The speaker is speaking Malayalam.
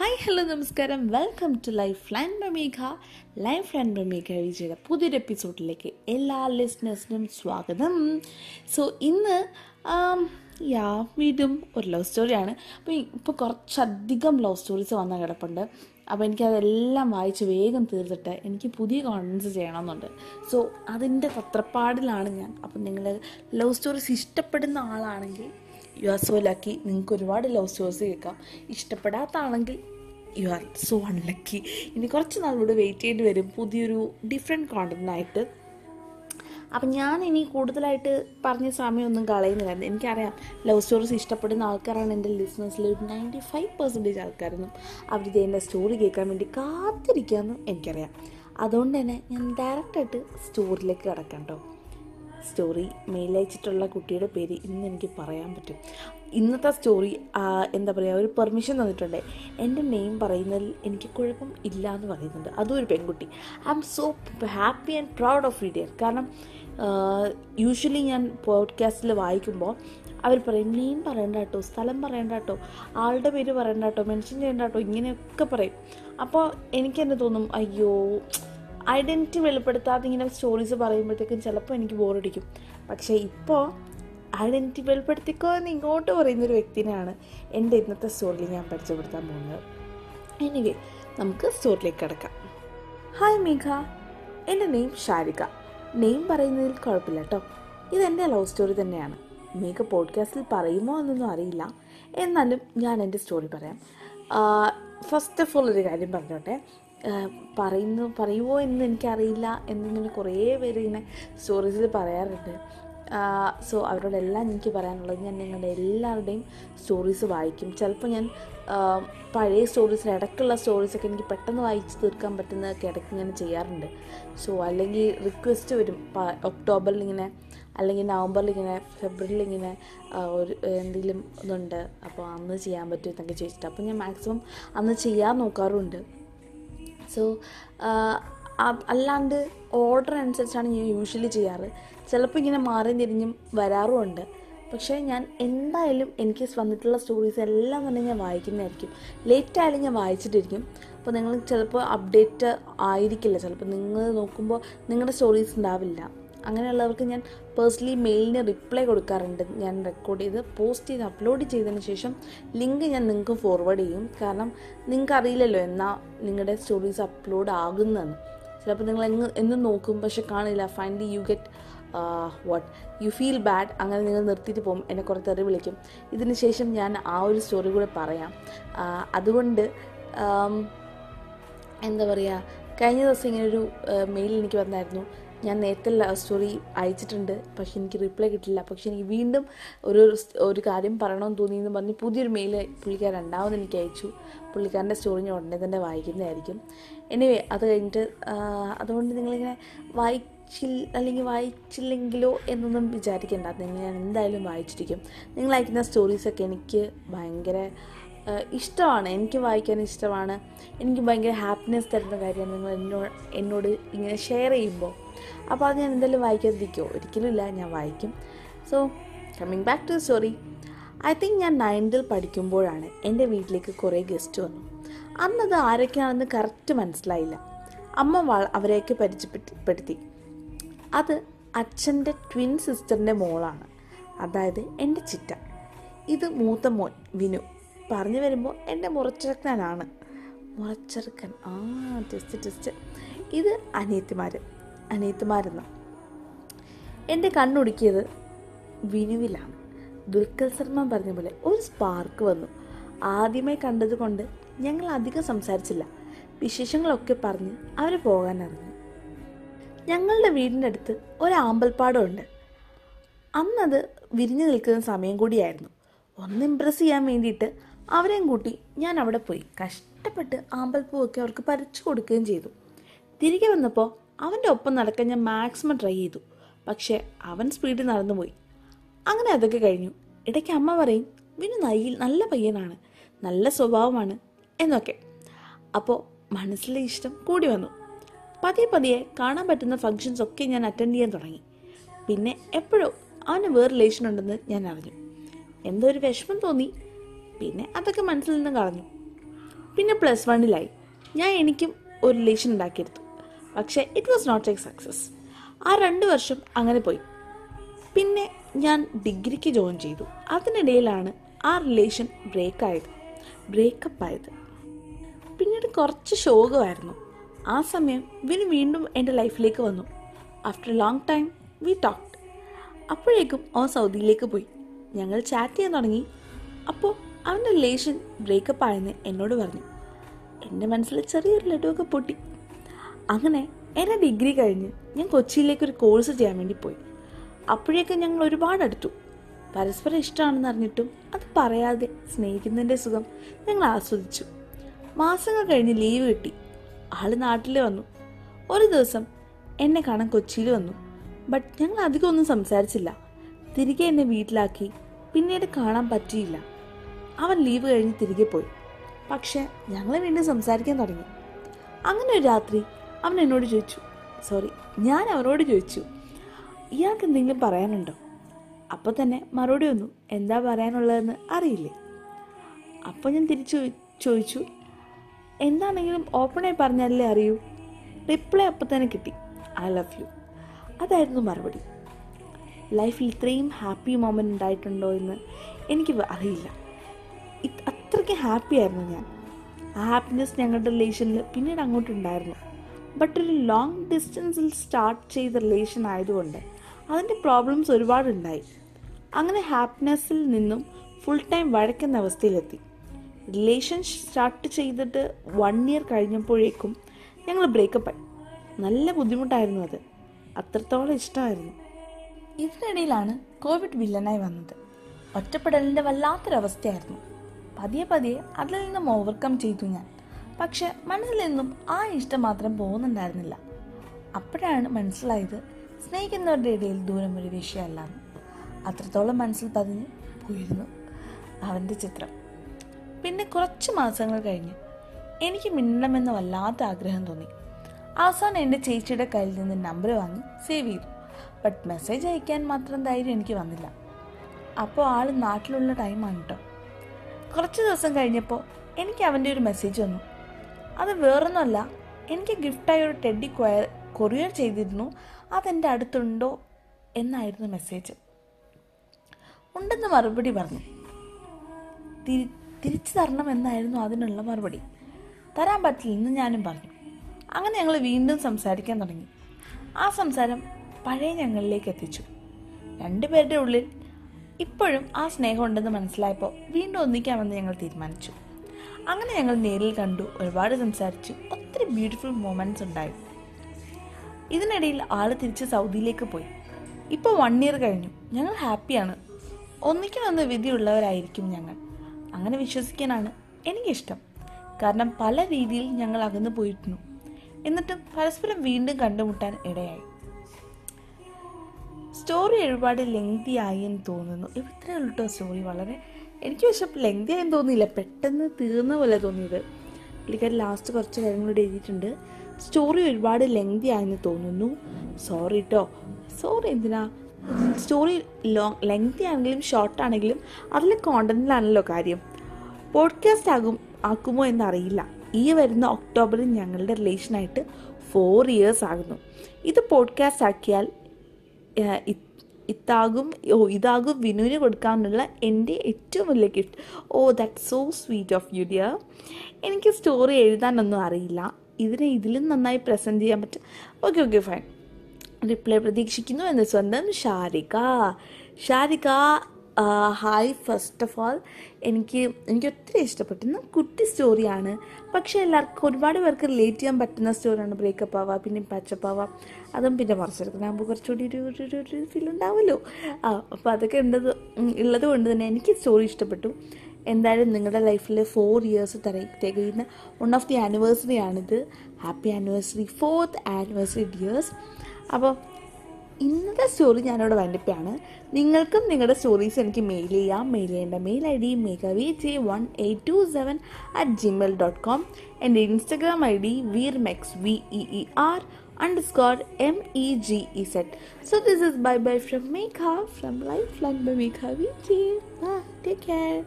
ഹായ് ഹലോ നമസ്കാരം. വെൽക്കം ടു ലൈഫ് ലൈൻ ബമേഘ ലൈഫ് ലൈൻ ബമേഘ വിജയുടെ പുതിയൊരു എപ്പിസോഡിലേക്ക് എല്ലാ ലിസ്ണേഴ്സിനും സ്വാഗതം. സോ ഇന്ന് യാ വീണ്ടും ഒരു ലവ് സ്റ്റോറിയാണ് അപ്പോൾ ഇപ്പോൾ കുറച്ചധികം ലവ് സ്റ്റോറീസ് വന്ന കിടപ്പുണ്ട്. അപ്പോൾ എനിക്കതെല്ലാം വായിച്ച് വേഗം തീർത്തിട്ട് എനിക്ക് പുതിയ കോൺഫിഡൻസ് ചെയ്യണമെന്നുണ്ട്. സോ അതിന്റെ തത്രപ്പാടിലാണ് ഞാൻ. അപ്പം നിങ്ങൾ ലവ് സ്റ്റോറീസ് ഇഷ്ടപ്പെടുന്ന ആളാണെങ്കിൽ യു ആർ സോ ലക്കി നിങ്ങൾക്ക് ഒരുപാട് ലവ് സ്റ്റോറീസ് കേൾക്കാം. ഇഷ്ടപ്പെടാത്താണെങ്കിൽ യു ആർ സോ അൺലക്കി ഇനി കുറച്ച് നാളോട് വെയിറ്റ് ചെയ്യേണ്ടി വരും. പുതിയൊരു ഡിഫറെന്റ് കോണ്ടന്റായിട്ട് അപ്പം ഞാൻ ഇനി കൂടുതലായിട്ട് പറഞ്ഞ സമയമൊന്നും കളയുന്നില്ലായിരുന്നു. എനിക്കറിയാം ലവ് സ്റ്റോറീസ് ഇഷ്ടപ്പെടുന്ന ആൾക്കാരാണ് എന്റെ ലിസ്നസ്സിൽ ഒരു നയന്റി ഫൈവ് പെർസെന്റേജ് ആൾക്കാരൊന്നും അവരിത് എന്റെ സ്റ്റോറി കേൾക്കാൻ വേണ്ടി കാത്തിരിക്കാമെന്നും എനിക്കറിയാം. അതുകൊണ്ട് തന്നെ ഞാൻ ഡയറക്റ്റായിട്ട് സ്റ്റോറിലേക്ക് കിടക്കാം കേട്ടോ സ്റ്റോറി മെയിൽ അയച്ചിട്ടുള്ള കുട്ടിയുടെ പേര് ഇന്ന് എനിക്ക് പറയാൻ പറ്റും. ഇന്നത്തെ സ്റ്റോറി എന്താ പറയുക ഒരു പെർമിഷൻ തന്നിട്ടുണ്ട്. എന്റെ നെയിം പറയുന്നതിൽ എനിക്ക് കുഴപ്പം ഇല്ല എന്ന് പറയുന്നുണ്ട്. അതും ഒരു പെൺകുട്ടി. I'm so happy and proud of you dear കാരണം യൂഷ്വലി ഞാൻ പോഡ്കാസ്റ്റിൽ വായിക്കുമ്പോൾ അവർ പറയും നെയിം പറയണ്ട കേട്ടോ സ്ഥലം പറയണ്ട കേട്ടോ ആളുടെ പേര് പറയണ്ട കേട്ടോ മെൻഷൻ ചെയ്യണ്ട കേട്ടോ ഇങ്ങനെയൊക്കെ പറയും. അപ്പോൾ എനിക്ക് തന്നെ തോന്നും അയ്യോ ഐഡന്റിറ്റി വെളിപ്പെടുത്താതെ ഇങ്ങനെ സ്റ്റോറീസ് പറയുമ്പോഴത്തേക്കും ചിലപ്പോൾ എനിക്ക് ബോറടിക്കും പക്ഷേ ഇപ്പോൾ ഐഡന്റിറ്റി വെളിപ്പെടുത്തിക്കോ എന്ന് ഇങ്ങോട്ട് പറയുന്നൊരു വ്യക്തിനെയാണ് എന്റെ ഇന്നത്തെ സ്റ്റോറിയിൽ ഞാൻ പരിചയപ്പെടുത്താൻ പോകുന്നത്. എനിവേ നമുക്ക് സ്റ്റോറിലേക്ക് കിടക്കാം. ഹായ് മേഘ എന്റെ നെയിം ഷാരിക. നെയിം പറയുന്നതിൽ കുഴപ്പമില്ല കേട്ടോ ഇതെന്റെ ലവ് സ്റ്റോറി തന്നെയാണ്. മേഘ പോഡ്കാസ്റ്റിൽ പറയുമോ എന്നൊന്നും അറിയില്ല. എന്നാലും ഞാൻ എന്റെ സ്റ്റോറി പറയാം. ഫസ്റ്റ് ഓഫ് ഓൾ ഒരു കാര്യം പറഞ്ഞോട്ടെ. പറയുന്നു പറയുമോ എന്ന് എനിക്കറിയില്ല എന്നിങ്ങനെ കുറേ പേര് ഇങ്ങനെ സ്റ്റോറീസിൽ പറയാറുണ്ട്. സോ അവരോടെല്ലാം എനിക്ക് പറയാനുള്ളത് ഞാൻ നിങ്ങളുടെ എല്ലാവരുടെയും സ്റ്റോറീസ് വായിക്കും. ചിലപ്പോൾ ഞാൻ പഴയ സ്റ്റോറീസിൽ ഇടയ്ക്കുള്ള സ്റ്റോറീസൊക്കെ എനിക്ക് പെട്ടെന്ന് വായിച്ച് തീർക്കാൻ പറ്റുന്നതൊക്കെ ഇടയ്ക്ക് ഇങ്ങനെ ചെയ്യാറുണ്ട്. സോ അല്ലെങ്കിൽ റിക്വസ്റ്റ് വരും. ഒക്ടോബറിൽ ഇങ്ങനെ അല്ലെങ്കിൽ നവംബറിൽ ഇങ്ങനെ ഫെബ്രുവരിയിൽ ഇങ്ങനെ ഒരു എന്തെങ്കിലും ഇതുണ്ട്. അപ്പോൾ അന്ന് ചെയ്യാൻ പറ്റുമെന്നൊക്കെ ചോദിച്ചിട്ട്. അപ്പോൾ ഞാൻ മാക്സിമം അന്ന് ചെയ്യാൻ നോക്കാറുണ്ട്. സോ അല്ലാണ്ട് ഓർഡർ അനുസരിച്ചാണ് ഞാൻ യൂഷ്വലി ചെയ്യാറ്. ചിലപ്പോൾ ഇങ്ങനെ മാറി തിരിഞ്ഞും വരാറുമുണ്ട്. പക്ഷേ ഞാൻ എന്തായാലും എനിക്ക് വന്നിട്ടുള്ള സ്റ്റോറീസ് എല്ലാം തന്നെ ഞാൻ വായിക്കുന്നതായിരിക്കും. ലേറ്റ് ആയാലും ഞാൻ വായിച്ചിട്ടിരിക്കും. അപ്പോൾ നിങ്ങൾ ചിലപ്പോൾ അപ്ഡേറ്റ് ആയിരിക്കില്ല. ചിലപ്പോൾ നിങ്ങൾ നോക്കുമ്പോൾ നിങ്ങളുടെ സ്റ്റോറീസ് ഉണ്ടാവില്ല. അങ്ങനെയുള്ളവർക്ക് ഞാൻ പേഴ്സണലി മെയിലിന് റിപ്ലൈ കൊടുക്കാറുണ്ട്. ഞാൻ റെക്കോർഡ് ചെയ്ത് പോസ്റ്റ് ചെയ്ത് അപ്ലോഡ് ചെയ്തതിന് ശേഷം ലിങ്ക് ഞാൻ നിങ്ങൾക്ക് ഫോർവേഡ് ചെയ്യും. കാരണം നിങ്ങൾക്ക് അറിയില്ലല്ലോ എന്നാ നിങ്ങളുടെ സ്റ്റോറീസ് അപ്ലോഡ് ആകുന്നതെന്ന്. ചിലപ്പോൾ നിങ്ങൾ എങ്ങ് എന്നും നോക്കും പക്ഷെ കാണില്ല. Finally you get what you feel bad അങ്ങനെ നിങ്ങൾ നിർത്തിയിട്ട് പോകും. എന്നെ കുറേ തെറി വിളിക്കും. ഇതിന് ശേഷം ഞാൻ ആ ഒരു സ്റ്റോറി കൂടെ പറയാം. അതുകൊണ്ട് എന്താ പറയുക കഴിഞ്ഞ ദിവസം ഇങ്ങനൊരു മെയിൽ എനിക്ക് വന്നായിരുന്നു. ഞാൻ നേരത്തെ സ്റ്റോറി അയച്ചിട്ടുണ്ട്. പക്ഷെ എനിക്ക് റിപ്ലൈ കിട്ടില്ല. പക്ഷെ എനിക്ക് വീണ്ടും ഒരു ഒരു കാര്യം പറയണമെന്ന് തോന്നിയെന്ന് പറഞ്ഞ് പുതിയൊരു മെയിൽ പുള്ളിക്കാരൻ രണ്ടാമത് എനിക്ക് അയച്ചു. പുള്ളിക്കാരന്റെ സ്റ്റോറി ഞാൻ ഉടനെ തന്നെ വായിക്കുന്നതായിരിക്കും. എനിവേ അത് കഴിഞ്ഞിട്ട് അതുകൊണ്ട് നിങ്ങളിങ്ങനെ വായിച്ചില്ല അല്ലെങ്കിൽ വായിച്ചില്ലെങ്കിലോ എന്നൊന്നും വിചാരിക്കേണ്ട. നിങ്ങൾ ഞാൻ എന്തായാലും വായിച്ചിരിക്കും. നിങ്ങൾ അയക്കുന്ന സ്റ്റോറീസൊക്കെ എനിക്ക് ഭയങ്കര ഇഷ്ടമാണ്. എനിക്ക് വായിക്കാൻ ഇഷ്ടമാണ്. എനിക്ക് ഭയങ്കര ഹാപ്പിനെസ് തരുന്ന കാര്യമാണ് നിങ്ങൾ എന്നോട് എന്നോട് ഇങ്ങനെ ഷെയർ ചെയ്യുമ്പോൾ അപ്പോൾ അത് ഞാൻ എന്തായാലും വായിക്കാതിരിക്കുമോ ഒരിക്കലും ഇല്ല ഞാൻ വായിക്കും. So coming back to story I think ഞാൻ നയൻതിൽ പഠിക്കുമ്പോഴാണ് എന്റെ വീട്ടിലേക്ക് കുറേ ഗസ്റ്റ് വന്നു. അന്നത് ആരൊക്കെയാണെന്ന് കറക്റ്റ് മനസ്സിലായില്ല. അമ്മ വള അവരെയൊക്കെ പരിചയപ്പെടുത്തി. അത് അച്ഛന്റെ ട്വിൻ സിസ്റ്ററിന്റെ മോളാണ്. അതായത് എന്റെ ചിറ്റ. ഇത് മൂത്ത മോൻ വിനു. പറഞ്ഞു വരുമ്പോൾ എന്റെ മുറച്ചെറുക്കനാണ്. മുറച്ചെറുക്കൻ. ആ ടെസ്റ്റ് ടെസ്റ്റ് ഇത് അനിയത്തിമാർ അനിയത്തിമാരെന്ന്. എന്റെ കണ്ണൊടുക്കിയത് വിനുവിലാണ്. ദുൽഖർ സൽമാൻ പറഞ്ഞ പോലെ ഒരു സ്പാർക്ക് വന്നു. ആദ്യമായി കണ്ടത് കൊണ്ട് ഞങ്ങൾ അധികം സംസാരിച്ചില്ല. വിശേഷങ്ങളൊക്കെ പറഞ്ഞ് അവർ പോകാൻ ഇറങ്ങി ഞങ്ങളുടെ വീടിന്റെ അടുത്ത് ഒരു ആമ്പൽപ്പാടമുണ്ട്. അന്നത് വിരിഞ്ഞു നിൽക്കുന്ന സമയം കൂടിയായിരുന്നു. ഒന്ന് ഇമ്പ്രസ് ചെയ്യാൻ വേണ്ടിയിട്ട് അവരെയും കൂട്ടി ഞാൻ അവിടെ പോയി. കഷ്ടപ്പെട്ട് ആമ്പൽപ്പൂവൊക്കെ അവർക്ക് പറിച്ചു കൊടുക്കുകയും ചെയ്തു. തിരികെ വന്നപ്പോൾ അവന്റെ ഒപ്പം നടക്കാൻ ഞാൻ മാക്സിമം ട്രൈ ചെയ്തു. പക്ഷേ അവൻ സ്പീഡിൽ നടന്നുപോയി. അങ്ങനെ അതൊക്കെ കഴിഞ്ഞു. ഇടയ്ക്ക് അമ്മ പറയും വിനു നയിൽ നല്ല പയ്യനാണ് നല്ല സ്വഭാവമാണ് എന്നൊക്കെ. അപ്പോൾ മനസ്സിലെ ഇഷ്ടം കൂടി വന്നു. പതിയെ പതിയെ കാണാൻ പറ്റുന്ന ഫങ്ഷൻസ് ഒക്കെ ഞാൻ അറ്റൻഡ് ചെയ്യാൻ തുടങ്ങി. പിന്നെ എപ്പോഴും അവന് വേറെ റിലേഷൻ ഉണ്ടെന്ന് ഞാൻ അറിഞ്ഞു. എന്തോ ഒരു വിഷമം തോന്നി. പിന്നെ അതൊക്കെ മനസ്സിൽ നിന്ന് കളഞ്ഞു. പിന്നെ പ്ലസ് വണ്ണിലായി ഞാൻ എനിക്കും ഒരു റിലേഷൻ ഉണ്ടാക്കിയെടുത്തു. പക്ഷേ it was not a success ആ രണ്ട് വർഷം അങ്ങനെ പോയി. പിന്നെ ഞാൻ ഡിഗ്രിക്ക് ജോയിൻ ചെയ്തു. അതിനിടയിലാണ് ആ റിലേഷൻ ബ്രേക്കായത് ബ്രേക്കപ്പ് ആയത്. പിന്നീട് കുറച്ച് ശോകമായിരുന്നു ആ സമയം വിനു വീണ്ടും എന്റെ ലൈഫിലേക്ക് വന്നു. After long time we talked അപ്പോഴേക്കും അവൻ സൗദിയിലേക്ക് പോയി. ഞങ്ങൾ ചാറ്റ് ചെയ്യാൻ തുടങ്ങി. അപ്പോൾ അവന്റെ റിലേഷൻ ബ്രേക്കപ്പ് ആയെന്ന് എന്നോട് പറഞ്ഞു. എന്റെ മനസ്സിൽ ചെറിയൊരു ലഡുവൊക്കെ പൊട്ടി. അങ്ങനെ എന്റെ ഡിഗ്രി കഴിഞ്ഞ് ഞാൻ കൊച്ചിയിലേക്ക് ഒരു കോഴ്സ് ചെയ്യാൻ വേണ്ടി പോയി. അപ്പോഴേക്കും ഞങ്ങൾ ഒരുപാട് അടുത്തു. പരസ്പരം ഇഷ്ടമാണെന്ന് അറിഞ്ഞിട്ടും അത് പറയാതെ സ്നേഹിക്കുന്നതിന്റെ സുഖം ഞങ്ങൾ ആസ്വദിച്ചു. മാസങ്ങൾ കഴിഞ്ഞ് ലീവ് കിട്ടി. ആൾ നാട്ടിൽ വന്നു. ഒരു ദിവസം എന്നെ കാണാൻ കൊച്ചിയിൽ വന്നു. ബട്ട് ഞങ്ങൾ അധികമൊന്നും സംസാരിച്ചില്ല. തിരികെ എന്നെ വീട്ടിലാക്കി. പിന്നീട് കാണാൻ പറ്റിയില്ല. അവൻ ലീവ് കഴിഞ്ഞ് തിരികെ പോയി. പക്ഷെ ഞങ്ങൾ വീണ്ടും സംസാരിക്കാൻ തുടങ്ങി. അങ്ങനെ ഒരു രാത്രി അവൻ എന്നോട് ചോദിച്ചു സോറി ഞാൻ അവനോട് ചോദിച്ചു ഇയാൾക്ക് എന്തെങ്കിലും പറയാനുണ്ടോ? അപ്പോൾ തന്നെ മറുപടി വന്നു എന്താ പറയാനുള്ളതെന്ന് അറിയില്ലേ? അപ്പോൾ ഞാൻ തിരിച്ചു ചോദിച്ചു എന്താണെങ്കിലും ഓപ്പണായി പറഞ്ഞാലേ അറിയൂ? റിപ്ലൈ അപ്പം തന്നെ കിട്ടി ഐ ലവ് യു അതായിരുന്നു മറുപടി. ലൈഫിൽ ഇത്രയും ഹാപ്പി മൊമെന്റ് ഉണ്ടായിട്ടുണ്ടോ എന്ന് എനിക്ക് അറിയില്ല. അത്രയ്ക്ക് ഹാപ്പി ആയിരുന്നു ഞാൻ. ആ ഹാപ്പിനെസ് ഞങ്ങളുടെ റിലേഷനിൽ പിന്നീട് അങ്ങോട്ടുണ്ടായിരുന്നു. ബട്ട് ഒരു ലോങ് ഡിസ്റ്റൻസിൽ സ്റ്റാർട്ട് ചെയ്ത റിലേഷൻ ആയതുകൊണ്ട് അതിന്റെ പ്രോബ്ലംസ് ഒരുപാടുണ്ടായി. അങ്ങനെ ഹാപ്പിനെസ്സിൽ നിന്നും ഫുൾ ടൈം വഴക്കുന്ന അവസ്ഥയിലെത്തി. റിലേഷൻ സ്റ്റാർട്ട് ചെയ്തിട്ട് വൺ ഇയർ കഴിഞ്ഞപ്പോഴേക്കും ഞങ്ങൾ ബ്രേക്കപ്പ് ആയി. നല്ല ബുദ്ധിമുട്ടായിരുന്നു അത്. അത്രത്തോളം ഇഷ്ടമായിരുന്നു. ഇതിനിടയിലാണ് കോവിഡ് വില്ലനായി വന്നത്. ഒറ്റപ്പെടലിന്റെ വല്ലാത്തൊരവസ്ഥയായിരുന്നു. പതിയെ പതിയെ അതിൽ നിന്നും ഓവർകം ചെയ്തു ഞാൻ. പക്ഷെ മനസ്സിൽ നിന്നും ആ ഇഷ്ടം മാത്രം പോകുന്നുണ്ടായിരുന്നില്ല. അപ്പോഴാണ് മനസ്സിലായത് സ്നേഹിക്കുന്നവരുടെ ഇടയിൽ ദൂരം ഒരു വിഷയമല്ലാന്ന്. അത്രത്തോളം മനസ്സിൽ പതിഞ്ഞ് പോയിരുന്നു അവന്റെ ചിത്രം. പിന്നെ കുറച്ച് മാസങ്ങൾ കഴിഞ്ഞ് എനിക്ക് മിണ്ടണമെന്ന് വല്ലാത്ത ആഗ്രഹം തോന്നി. അവസാനം എന്റെ ചേച്ചിയുടെ കയ്യിൽ നിന്ന് നമ്പർ വാങ്ങി സേവ് ചെയ്തു. ബട്ട് മെസ്സേജ് അയക്കാൻ മാത്രം ധൈര്യം എനിക്ക് വന്നില്ല. അപ്പോൾ ആൾ നാട്ടിലുള്ള ടൈമാണ് കേട്ടോ കുറച്ച് ദിവസം കഴിഞ്ഞപ്പോൾ എനിക്ക് അവന്റെ ഒരു മെസ്സേജ് വന്നു. അത് വേറൊന്നുമല്ല എനിക്ക് ഗിഫ്റ്റായി ഒരു ടെഡി കൊയർ കൊറിയർ ചെയ്തിരുന്നു. അതെന്റെ അടുത്തുണ്ടോ എന്നായിരുന്നു മെസ്സേജ് ഉണ്ടെന്ന് മറുപടി പറഞ്ഞു. തിരി തിരിച്ചു തരണം എന്നായിരുന്നു അതിനുള്ള മറുപടി. തരാൻ പറ്റില്ലെന്ന് ഞാനും പറഞ്ഞു. അങ്ങനെ ഞങ്ങൾ വീണ്ടും സംസാരിക്കാൻ തുടങ്ങി. ആ സംസാരം പഴയ ഞങ്ങളിലേക്ക് എത്തിച്ചു. രണ്ടുപേരുടെ ഉള്ളിൽ ഇപ്പോഴും ആ സ്നേഹം ഉണ്ടെന്ന് മനസ്സിലായപ്പോൾ വീണ്ടും ഒന്നിക്കാമെന്ന് ഞങ്ങൾ തീരുമാനിച്ചു. അങ്ങനെ ഞങ്ങൾ നേരിൽ കണ്ടു ഒരുപാട് സംസാരിച്ചു ഒത്തിരി ബ്യൂട്ടിഫുൾ മൊമെന്റ്സ് ഉണ്ടായി. ഇതിനിടയിൽ ആൾ തിരിച്ച് സൗദിയിലേക്ക് പോയി. ഇപ്പോൾ വൺ ഇയർ കഴിഞ്ഞു. ഞങ്ങൾ ഹാപ്പിയാണ് ഒന്നിക്കണമെന്ന് വിധിയുള്ളവരായിരിക്കും ഞങ്ങൾ. അങ്ങനെ വിശ്വസിക്കാനാണ് എനിക്കിഷ്ടം. കാരണം പല രീതിയിൽ ഞങ്ങൾ അകന്നു പോയിരുന്നു. എന്നിട്ടും പരസ്പരം വീണ്ടും കണ്ടുമുട്ടാൻ ഇടയായി. സ്റ്റോറി ഒരുപാട് ലെങ്തി ആയി എന്ന് തോന്നുന്നു ഇത്രയേ ഉള്ളൂ കേട്ടോ സ്റ്റോറി വളരെ. എനിക്ക് പക്ഷെ ലെങ്തി ആയെന്ന് തോന്നിയില്ല. പെട്ടെന്ന് തീർന്ന പോലെ തോന്നിയത്. പുള്ളിക്കാർ ലാസ്റ്റ് കുറച്ച് കാര്യങ്ങളോട് എഴുതിയിട്ടുണ്ട്. സ്റ്റോറി ഒരുപാട് ലെങ്തി ആയെന്ന് തോന്നുന്നു. സോറി കേട്ടോ സോറി എന്തിനാ? സ്റ്റോറി ലോങ് ലെങ്തി ആണെങ്കിലും ഷോർട്ട് ആണെങ്കിലും അതിലെ കോണ്ടന്റിലാണല്ലോ കാര്യം. പോഡ്കാസ്റ്റ് ആകും ആക്കുമോ എന്നറിയില്ല. ഈ വരുന്ന ഒക്ടോബറിൽ ഞങ്ങളുടെ റിലേഷനായിട്ട് ഫോർ ഇയേഴ്സ് ആകുന്നു. ഇത് പോഡ്കാസ്റ്റ് ആക്കിയാൽ ഏഹ്, ഇത് ഇതാകും ഓ ഇതാകും വിനുവിന് കൊടുക്കാനുള്ള എന്റെ ഏറ്റവും വലിയ gift oh that so sweet of you dear എനിക്ക് സ്റ്റോറി എഴുതാനൊന്നും അറിയില്ല. ഇതിനെ ഇതിലും നന്നായി പ്രസന്റ് ചെയ്യാൻ പറ്റും. ഓക്കെ ഓക്കെ ഫൈൻ റിപ്ലൈ പ്രതീക്ഷിക്കുന്നു എന്ന് സ്വന്തം Sharika. Sharika hi first of all എനിക്ക് എനിക്ക് ഒത്തിരി ഇഷ്ടപ്പെട്ടുന്ന കുട്ടി സ്റ്റോറിയാണ് പക്ഷേ എല്ലാവർക്കും ഒരുപാട് പേർക്ക് റിലേറ്റ് ചെയ്യാൻ പറ്റുന്ന സ്റ്റോറിയാണ് ബ്രേക്കപ്പ് ആവുക പിന്നെ പച്ചപ്പ് ആവുക. അതും പിന്നെ മറിച്ചെടുക്കുന്നതാകുമ്പോൾ കുറച്ചുകൂടി ഒരു ഒരു ഒരു ഫീൽ ഉണ്ടാവുമല്ലോ. ആ അപ്പോൾ അതൊക്കെ ഉണ്ടത് ഉള്ളത് കൊണ്ട് തന്നെ എനിക്ക് സ്റ്റോറി ഇഷ്ടപ്പെട്ടു. എന്തായാലും നിങ്ങളുടെ ലൈഫിൽ ഫോർ ഇയേഴ്സ് തികയുന്ന വൺ ഓഫ് ദി ആനിവേഴ്സറി ആണിത്. Happy anniversary fourth anniversary years അപ്പോൾ ഇന്നത്തെ സ്റ്റോറി ഞാനിവിടെ വൈൻഡപ്പാണ് നിങ്ങൾക്കും നിങ്ങളുടെ സ്റ്റോറീസ് എനിക്ക് മെയിൽ ചെയ്യാം മെയിൽ ചെയ്യേണ്ട mail I D Meghavi J one eight two seven at Gmail dot com എന്റെ Instagram I D Veer മെക്സ് V E E R underscore M E G E Z. So this is bye bye from Megha from Lifeline by Megha VJ. Ah, take care.